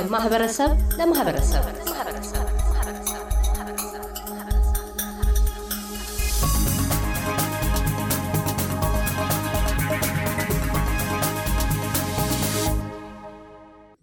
ከማህበረሰብ ለማህበረሰብ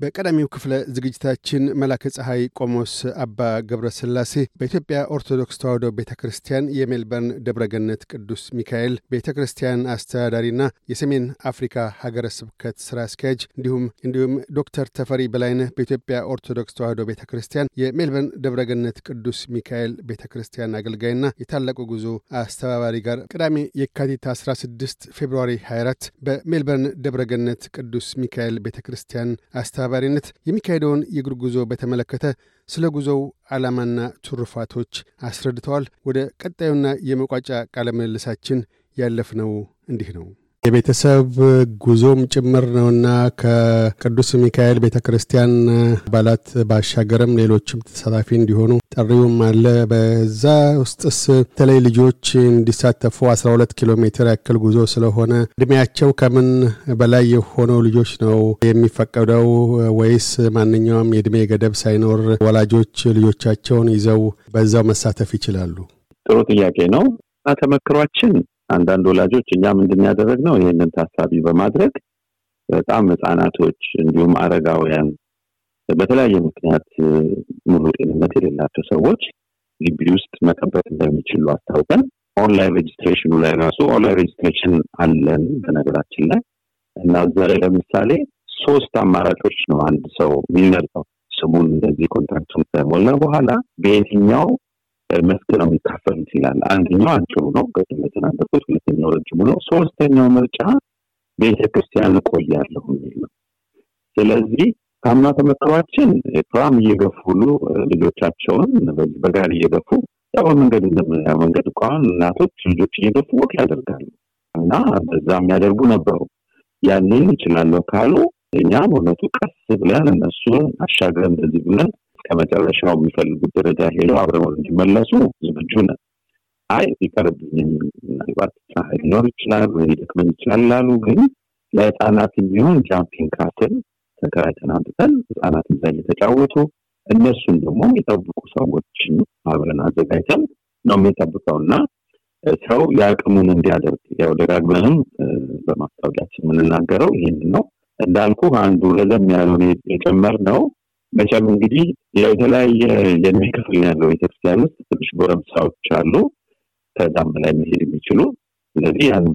በቀዳሚው ክፍለ ዝግጅታችን መላከ ፀሐይ ቆሞስ አባ ገብረ ስላሴ በኢትዮጵያ ኦርቶዶክስ ተዋሕዶ ቤተ ክርስቲያን የሜልበርን ደብረገነት ቅዱስ ሚካኤል ቤተ ክርስቲያን አስተዳዳሪና የሰሜን አፍሪካ ሀገረ ስብከት ስራ አስኪያጅ እንዲሁም እንዲሁም ዶክተር ተፈሪ በላይነህ በኢትዮጵያ ኦርቶዶክስ ተዋሕዶ ቤተ ክርስቲያን የሜልበርን ደብረገነት ቅዱስ ሚካኤል ቤተ ክርስቲያን አገልጋይና የታላቁ ጉዞ አስተባባሪ ጋር ቅዳሜ የካቲት 16 ፌብርዋሪ 24 በሜልበርን ደብረገነት ቅዱስ ሚካኤል ቤተ ክርስቲያን አስተባ አስተባባሪነት የሚካሄደውን የእግር ጉዞ በተመለከተ ስለ ጉዞው ዓላማና ትሩፋቶች አስረድተዋል። ወደ ቀጣዩና የመቋጫ ቃለ ምልልሳችን ያለፍነው እንዲህ ነው። የቤተሰብ ጉዞም ጭምር ነውና ከቅዱስ ሚካኤል ቤተ ክርስቲያን አባላት ባሻገርም ሌሎችም ተሳታፊ እንዲሆኑ ጥሪውም አለ። በዛ ውስጥስ በተለይ ልጆች እንዲሳተፉ 12 ኪሎ ሜትር ያክል ጉዞ ስለሆነ እድሜያቸው ከምን በላይ የሆነው ልጆች ነው የሚፈቀደው ወይስ ማንኛውም የእድሜ ገደብ ሳይኖር ወላጆች ልጆቻቸውን ይዘው በዛው መሳተፍ ይችላሉ? ጥሩ ጥያቄ ነው። ተመክሯችን አንዳንድ ወላጆች እኛ ምንድን ያደረግነው ይህንን ታሳቢ በማድረግ በጣም ህጻናቶች እንዲሁም አረጋውያን በተለያየ ምክንያት ሙሉ ጤንነት የሌላቸው ሰዎች ግቢ ውስጥ መጠበቅ እንደሚችሉ አስታውቀን online registration ኡ ላይ ራሱ online registration አለን በነገራችን ላይ። እና እዛ ላይ ለምሳሌ ሶስት አማራጮች ነው አንድ ሰው የሚመርጠው። ስሙን እንደዚህ contact ኡን ከሞላ በኋላ በየትኛው መስክ ነው የሚካፈሉት ይላል። አንደኛው አጭሩ ነው ቅድም የተናገርኩት፣ ሁለተኛው ረጅሙ ነው። ሶስተኛው ምርጫ ቤተክርስቲያን እቆያለሁ የሚል ነው። ስለዚህ ከአምና ተመክሯችን pram እየገፉ ሁሉ ልጆቻቸውን በጋሪ እየገፉ ያው መንገድ መንገድ አሁን እናቶች ልጆች እየገፉ walk ያደርጋሉ እና በዛ የሚያደርጉ ነበሩ። ያንን እችላለሁ ካሉ እኛ በእውነቱ ቀስ ብለን እነሱን አሻገር እንደዚህ ብለን ከመጨረሻው የሚፈልጉት ደረጃ ሄደው አብረው እንዲመለሱ ዝግጁ ነን። አይ ሊቀርብኝም ምናልባት ፀሐይ ሊኖር ይችላል ወይ ሊደክመኝ ይችላል ላሉ ግን ለህፃናት የሚሆን jumping castle ተከራይተን አምጥተን ህፃናት እዛ እየተጫወቱ እነሱን ደግሞ የሚጠብቁ ሰዎችን አብረን አዘጋጅተን ነው የሚጠብቀው እና ሰው የአቅሙን እንዲያደርግ ያው ደጋግመንም በማስታወቂያችን የምንናገረው ይህንን ነው። እንዳልኩ አንዱ ረዘም ያለውን የጨመር ነው መቼም እንግዲህ የተለያየ የእድሜ ክፍል ያለው ቤተክርስቲያን ውስጥ ትንሽ ጎረምሳዎች አሉ። ከዛም በላይ መሄድ የሚችሉ ስለዚህ ያን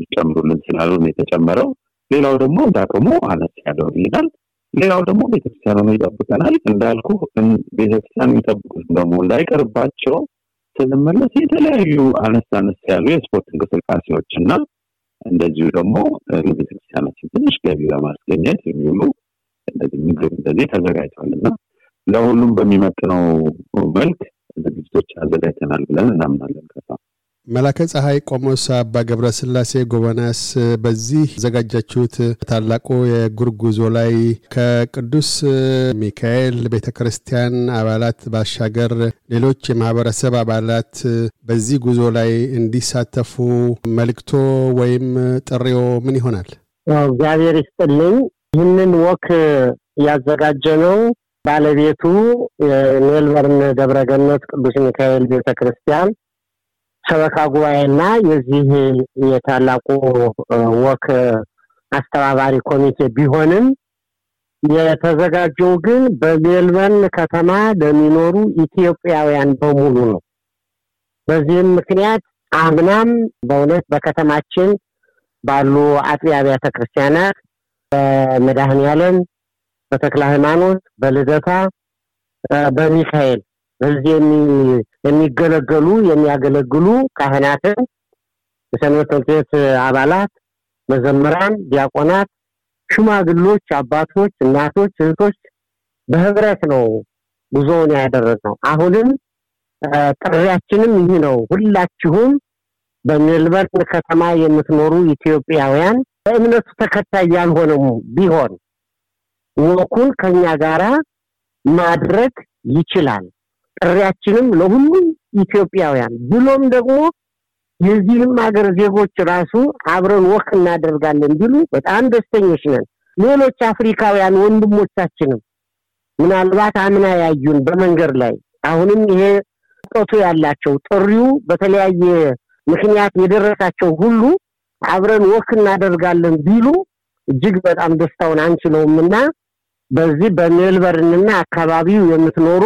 ቢጨምሩልን ስላሉን የተጨመረው። ሌላው ደግሞ እንዳቅሙ አነስ ያለው ይሄዳል። ሌላው ደግሞ ቤተክርስቲያኑ ይጠብቀናል። እንዳልኩ ቤተክርስቲያን የሚጠብቁት ደግሞ እንዳይቀርባቸው ስንመለስ የተለያዩ አነስ አነስ ያሉ የስፖርት እንቅስቃሴዎች እና እንደዚሁ ደግሞ ለቤተክርስቲያናችን ትንሽ ገቢ ለማስገኘት የሚውሉ እንደዚህ ምግብ እንደዚህ ተዘጋጅቷል እና ለሁሉም በሚመጥነው መልክ ዝግጅቶች አዘጋጅተናል ብለን እናምናለን። ከሳ መላከ ፀሐይ ቆሞስ አባ ገብረ ስላሴ ጎበናስ በዚህ ዘጋጃችሁት ታላቁ የእግር ጉዞ ላይ ከቅዱስ ሚካኤል ቤተ ክርስቲያን አባላት ባሻገር ሌሎች የማህበረሰብ አባላት በዚህ ጉዞ ላይ እንዲሳተፉ መልክቶ ወይም ጥሪዎ ምን ይሆናል? እግዚአብሔር ይስጥልኝ። ይህንን ወክ ያዘጋጀ ነው ባለቤቱ የሜልበርን ደብረገነት ቅዱስ ሚካኤል ቤተ ክርስቲያን ሰበካ ጉባኤና የዚህ የታላቁ ወክ አስተባባሪ ኮሚቴ ቢሆንም የተዘጋጀው ግን በሜልበርን ከተማ ለሚኖሩ ኢትዮጵያውያን በሙሉ ነው። በዚህም ምክንያት አምናም በእውነት በከተማችን ባሉ አጥቢያ አብያተ ክርስቲያናት በመድኃኔ ዓለም፣ በተክለ ሃይማኖት፣ በልደታ፣ በሚካኤል በዚህ የሚገለገሉ የሚያገለግሉ ካህናትን፣ የሰንበት ትምህርት ቤት አባላት፣ መዘምራን፣ ዲያቆናት፣ ሽማግሎች፣ አባቶች፣ እናቶች፣ እህቶች በህብረት ነው ጉዞውን ያደረግነው። አሁንም ጥሪያችንም ይህ ነው። ሁላችሁም በሜልበርን ከተማ የምትኖሩ ኢትዮጵያውያን በእምነቱ ተከታይ ያልሆነም ቢሆን ወኩን ከኛ ጋራ ማድረግ ይችላል። ጥሪያችንም ለሁሉም ኢትዮጵያውያን ብሎም ደግሞ የዚህም ሀገር ዜጎች ራሱ አብረን walk እናደርጋለን ቢሉ በጣም ደስተኞች ነን። ሌሎች አፍሪካውያን ወንድሞቻችንም ምናልባት አምና ያዩን በመንገድ ላይ አሁንም ይሄ እውቀቱ ያላቸው ጥሪው በተለያየ ምክንያት የደረሳቸው ሁሉ አብረን walk እናደርጋለን ቢሉ እጅግ በጣም ደስታውን አንችለውም እና በዚህ በሜልበርንና አካባቢው የምትኖሩ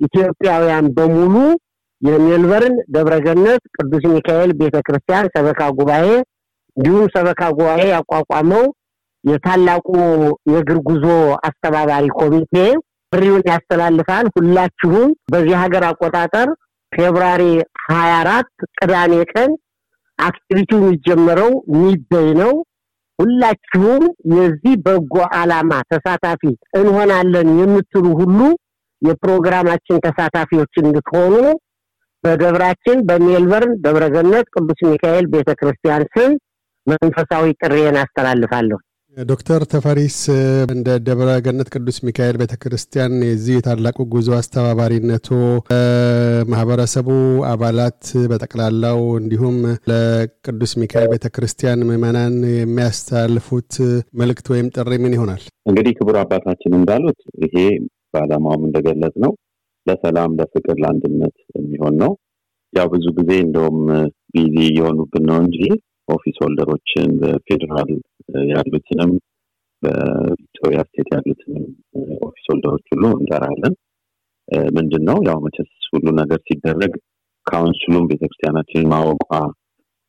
ኢትዮጵያውያን በሙሉ የሜልበርን ደብረገነት ቅዱስ ሚካኤል ቤተክርስቲያን ሰበካ ጉባኤ እንዲሁም ሰበካ ጉባኤ ያቋቋመው የታላቁ የእግር ጉዞ አስተባባሪ ኮሚቴ ጥሪውን ያስተላልፋል። ሁላችሁም በዚህ ሀገር አቆጣጠር ፌብራሪ ሀያ አራት ቅዳሜ ቀን አክቲቪቲው የሚጀመረው ሚደይ ነው። ሁላችሁም የዚህ በጎ ዓላማ ተሳታፊ እንሆናለን የምትሉ ሁሉ የፕሮግራማችን ተሳታፊዎች እንድትሆኑ በደብራችን በሜልበርን ደብረገነት ቅዱስ ሚካኤል ቤተክርስቲያን ስም መንፈሳዊ ጥሪዬን አስተላልፋለሁ። ዶክተር ተፈሪስ እንደ ደብረ ገነት ቅዱስ ሚካኤል ቤተ ክርስቲያን የዚህ የታላቁ ጉዞ አስተባባሪነቶ ለማህበረሰቡ አባላት በጠቅላላው እንዲሁም ለቅዱስ ሚካኤል ቤተ ክርስቲያን ምዕመናን የሚያስተላልፉት መልእክት ወይም ጥሪ ምን ይሆናል? እንግዲህ ክቡር አባታችን እንዳሉት ይሄ በዓላማውም እንደገለጽ ነው ለሰላም፣ ለፍቅር፣ ለአንድነት የሚሆን ነው። ያው ብዙ ጊዜ እንደውም busy እየሆኑብን ነው እንጂ office holder ኦችን በፌዴራል ያሉትንም በቪክቶሪያ state ያሉትንም office holder ኦች ሁሉ እንጠራለን። ምንድን ነው ያው መቸስ ሁሉ ነገር ሲደረግ council ኡም ቤተክርስቲያናችንን ማወቋ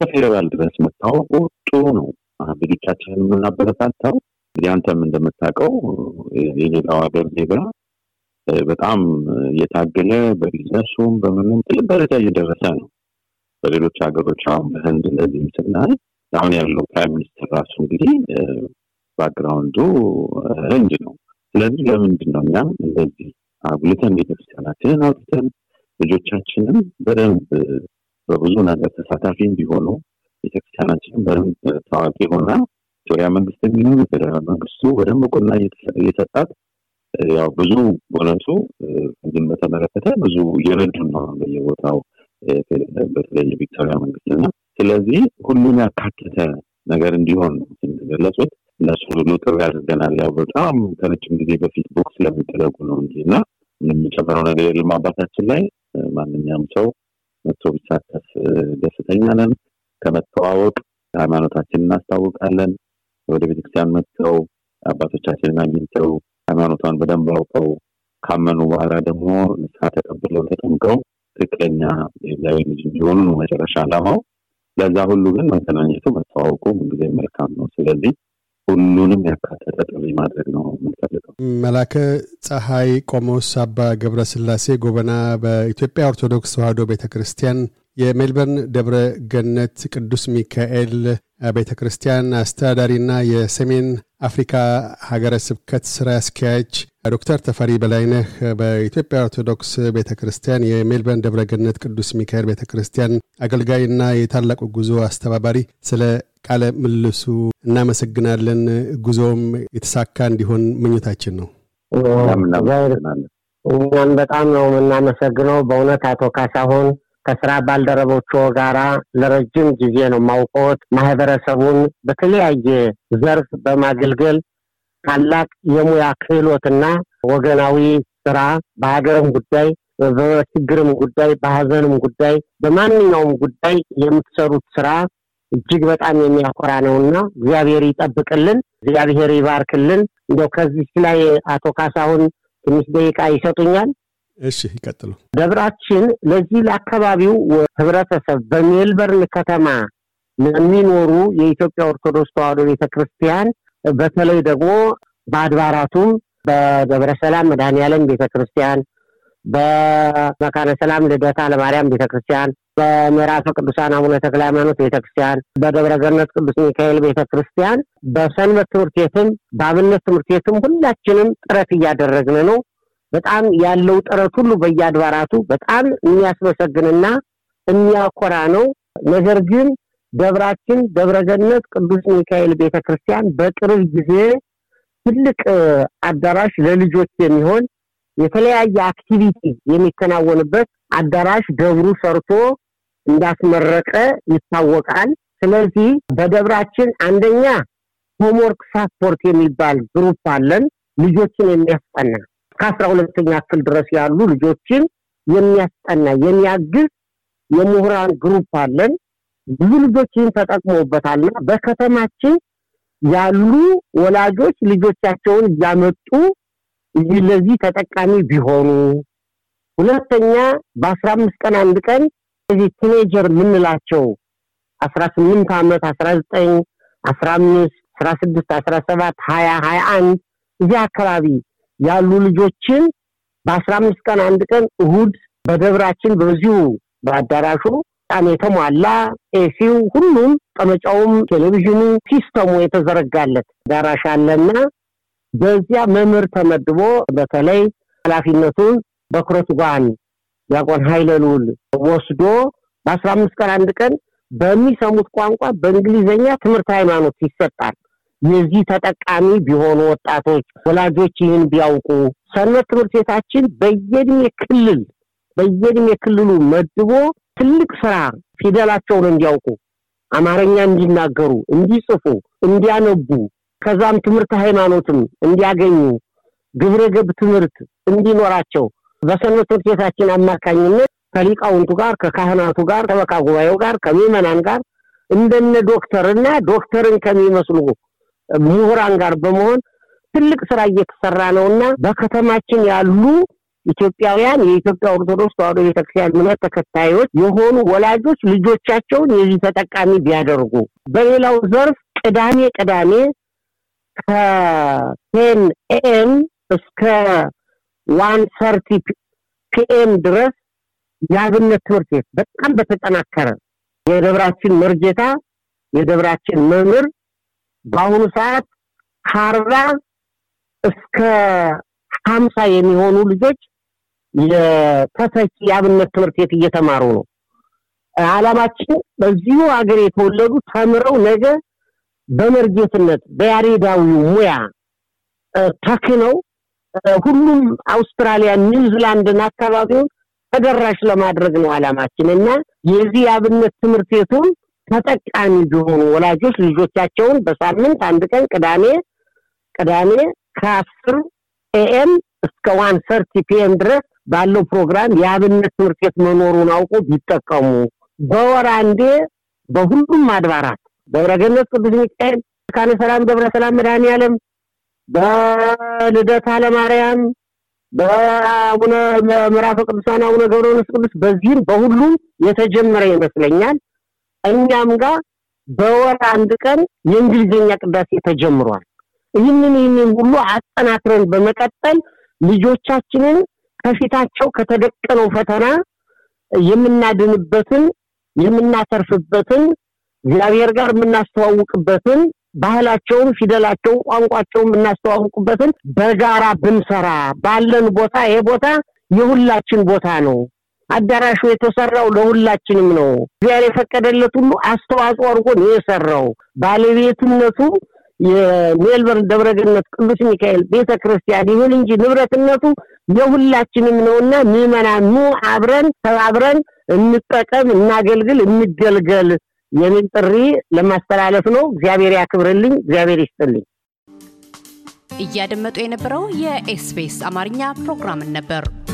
ከፌዴራል ድረስ መታወቁ ጥሩ ነው። ብዙቻችንን የምናበረታታው እንግዲህ አንተም እንደምታውቀው የሌላው ሀገር ዜጋ በጣም እየታገለ በቢዝነሱም በምንም ትልቅ ደረጃ እየደረሰ ነው። በሌሎች ሀገሮች አሁን በህንድ እንደዚህም ስናይ አሁን ያለው prime minister ራሱ እንግዲህ background ኡ ህንድ ነው። ስለዚህ ለምንድን ነው እኛም እንደዚህ አጉልተን ቤተክርስቲያናችንን አውጥተን ልጆቻችንም በደንብ በብዙ ነገር ተሳታፊ እንዲሆኑ ቤተክርስቲያናችንን በደንብ ታዋቂ ሆና ቪክቶሪያ መንግስት የሚሆን ፌደራል መንግስቱ በደንብ እውቅና እየሰጣት ያው ብዙ በእውነቱ ህዝብን በተመለከተ ብዙ እየረዱን ነው በየቦታው በተለይ የቪክቶሪያ መንግስት እና ስለዚህ ሁሉን ያካተተ ነገር እንዲሆን እንደገለጹት እነሱ ሁሉ ጥሪ አድርገናል። ያው በጣም ከረጅም ጊዜ በፊት ቡክ ስለሚደረጉ ነው እንጂ እና የምንጨምረው ነገር የለም። አባታችን ላይ ማንኛውም ሰው መጥቶ ቢሳተፍ ደስተኛ ነን። ከመተዋወቅ ሃይማኖታችን እናስታውቃለን። ወደ ቤተክርስቲያን መጥተው አባቶቻችንን አግኝተው ሃይማኖቷን በደንብ አውቀው ካመኑ በኋላ ደግሞ ንስሐ ተቀብለው ተጠምቀው ትክክለኛ የእግዚአብሔር ልጅ እንዲሆኑ ነው መጨረሻ አላማው። ለዛ ሁሉ ግን መገናኘቱ መተዋወቁ ምንጊዜ መልካም ነው። ስለዚህ ሁሉንም ያካተተ ጥሪ ማድረግ ነው የምንፈልገው። መላከ ፀሐይ ቆሞስ አባ ገብረ ስላሴ ጎበና በኢትዮጵያ ኦርቶዶክስ ተዋሕዶ ቤተ ክርስቲያን የሜልበርን ደብረ ገነት ቅዱስ ሚካኤል ቤተ ክርስቲያን አስተዳዳሪና የሰሜን አፍሪካ ሀገረ ስብከት ስራ አስኪያጅ ዶክተር ተፈሪ በላይነህ በኢትዮጵያ ኦርቶዶክስ ቤተ ክርስቲያን የሜልበርን ደብረገነት ቅዱስ ሚካኤል ቤተ ክርስቲያን አገልጋይና የታላቁ ጉዞ አስተባባሪ ስለ ቃለ ምልሱ እናመሰግናለን። ጉዞም የተሳካ እንዲሆን ምኞታችን ነው። እኛም በጣም ነው የምናመሰግነው በእውነት አቶ ካሳሁን ከስራ ባልደረቦቹ ጋራ ለረጅም ጊዜ ነው ማውቆት ማህበረሰቡን በተለያየ ዘርፍ በማገልገል ታላቅ የሙያ ክህሎትና ወገናዊ ስራ በሀገርም ጉዳይ በችግርም ጉዳይ በሀዘንም ጉዳይ በማንኛውም ጉዳይ የምትሰሩት ስራ እጅግ በጣም የሚያኮራ ነውና እግዚአብሔር ይጠብቅልን፣ እግዚአብሔር ይባርክልን። እንደው ከዚህ ላይ አቶ ካሳሁን ትንሽ ደቂቃ ይሰጡኛል? እሺ ይቀጥሉ። ደብራችን ለዚህ ለአካባቢው ህብረተሰብ በሜልበርን ከተማ ለሚኖሩ የኢትዮጵያ ኦርቶዶክስ ተዋሕዶ ቤተክርስቲያን በተለይ ደግሞ በአድባራቱም በደብረ ሰላም መድኃኔዓለም ቤተክርስቲያን፣ በመካነ ሰላም ልደታ ለማርያም ቤተክርስቲያን፣ በምዕራፈ ቅዱሳን አቡነ ተክለ ሃይማኖት ቤተክርስቲያን፣ በደብረ ገነት ቅዱስ ሚካኤል ቤተክርስቲያን፣ በሰንበት ትምህርት ቤትም በአብነት ትምህርት ቤትም ሁላችንም ጥረት እያደረግን ነው። በጣም ያለው ጥረት ሁሉ በየአድባራቱ በጣም የሚያስመሰግንና የሚያኮራ ነው። ነገር ግን ደብራችን ደብረገነት ቅዱስ ሚካኤል ቤተክርስቲያን በቅርብ ጊዜ ትልቅ አዳራሽ ለልጆች የሚሆን የተለያየ activity የሚከናወንበት አዳራሽ ደብሩ ሰርቶ እንዳስመረቀ ይታወቃል። ስለዚህ በደብራችን አንደኛ homework support የሚባል group አለን ልጆችን የሚያስጠና እስከ አስራ ሁለተኛ ክፍል ድረስ ያሉ ልጆችን የሚያስጠና የሚያግዝ የምሁራን group አለን። ብዙ ልጆች ይህን ተጠቅመውበታልና በከተማችን ያሉ ወላጆች ልጆቻቸውን እያመጡ ለዚህ ተጠቃሚ ቢሆኑ፣ ሁለተኛ በአስራ አምስት ቀን አንድ ቀን እዚህ teenager የምንላቸው አስራ ስምንት ዓመት አስራ ዘጠኝ አስራ አምስት አስራ ስድስት አስራ ሰባት ሀያ ሀያ አንድ እዚህ አካባቢ ያሉ ልጆችን በአስራ አምስት ቀን አንድ ቀን እሁድ በደብራችን በዚሁ በአዳራሹ በጣም የተሟላ AC ው ሁሉም መቀመጫውም ቴሌቪዥኑ system ኡ የተዘረጋለት አዳራሽ አለና በዚያ መምህር ተመድቦ በተለይ ኃላፊነቱን በኩረ ትጉኃን ዲያቆን ኃይለ ልዑል ወስዶ በአስራ አምስት ቀን አንድ ቀን በሚሰሙት ቋንቋ በእንግሊዝኛ ትምህርተ ሃይማኖት ይሰጣል። የዚህ ተጠቃሚ ቢሆኑ ወጣቶች ወላጆች ይህን ቢያውቁ ሰንበት ትምህርት ቤታችን በየእድሜ ክልል በየእድሜ ክልሉ መድቦ ትልቅ ስራ ፊደላቸውን እንዲያውቁ አማርኛ እንዲናገሩ፣ እንዲጽፉ፣ እንዲያነቡ ከዛም ትምህርት ሃይማኖትም እንዲያገኙ ግብረ ገብ ትምህርት እንዲኖራቸው በሰንበት ትምህርት ቤታችን አማካኝነት ከሊቃውንቱ ጋር ከካህናቱ ጋር ከበካ ጉባኤው ጋር ከምዕመናን ጋር እንደነ ዶክተርና ዶክተርን ከሚመስሉ ምሁራን ጋር በመሆን ትልቅ ስራ እየተሰራ ነውና በከተማችን ያሉ ኢትዮጵያውያን የኢትዮጵያ ኦርቶዶክስ ተዋሕዶ ቤተክርስቲያን እምነት ተከታዮች የሆኑ ወላጆች ልጆቻቸውን የዚህ ተጠቃሚ ቢያደርጉ፣ በሌላው ዘርፍ ቅዳሜ ቅዳሜ ከ ten AM እስከ one thirty PM ድረስ የአብነት ትምህርት ቤት በጣም በተጠናከረ የደብራችን መርጀታ የደብራችን መምህር በአሁኑ ሰዓት ከአርባ እስከ ሀምሳ የሚሆኑ ልጆች የተተኪ የአብነት ትምህርት ቤት እየተማሩ ነው። አላማችን በዚሁ ሀገር የተወለዱ ተምረው ነገ በመርጌትነት በያሬዳዊው ሙያ ተክነው ሁሉም አውስትራሊያ፣ ኒውዚላንድን አካባቢውን ተደራሽ ለማድረግ ነው አላማችን እና የዚህ የአብነት ትምህርት ቤቱን ተጠቃሚ ቢሆኑ ወላጆች ልጆቻቸውን በሳምንት አንድ ቀን ቅዳሜ ቅዳሜ ከአስር AM እስከ one thirty PM ድረስ ባለው ፕሮግራም የአብነት ትምህርት ቤት መኖሩን አውቀው ቢጠቀሙ። በወር አንዴ በሁሉም አድባራት ደብረገነት ቅዱስ ሚካኤል፣ ካነ ሰላም ደብረ ሰላም መድኃኔዓለም፣ በልደታ ለማርያም፣ በአቡነ ምዕራፈ ቅዱሳን አቡነ ገብረ መንፈስ ቅዱስ በዚህም በሁሉም የተጀመረ ይመስለኛል። እኛም ጋር በወር አንድ ቀን የእንግሊዝኛ ቅዳሴ ተጀምሯል። ይህንን ይህንን ሁሉ አጠናክረን በመቀጠል ልጆቻችንን ከፊታቸው ከተደቀነው ፈተና የምናድንበትን የምናተርፍበትን እግዚአብሔር ጋር የምናስተዋውቅበትን ባህላቸውን፣ ፊደላቸውን፣ ቋንቋቸውን የምናስተዋውቅበትን በጋራ ብንሰራ ባለን ቦታ ይሄ ቦታ የሁላችን ቦታ ነው። አዳራሹ የተሰራው ለሁላችንም ነው። እግዚአብሔር የፈቀደለት ሁሉ አስተዋጽኦ አድርጎ ነው የሰራው። ባለቤትነቱ የሜልበርን ደብረገነት ቅዱስ ሚካኤል ቤተ ክርስቲያን ይሁን እንጂ ንብረትነቱ የሁላችንም ነውና ምዕመናን ኑ አብረን ተባብረን እንጠቀም፣ እናገልግል፣ እንገልገል የሚል ጥሪ ለማስተላለፍ ነው። እግዚአብሔር ያክብርልኝ፣ እግዚአብሔር ይስጥልኝ። እያደመጡ የነበረው የኤስቢኤስ አማርኛ ፕሮግራምን ነበር።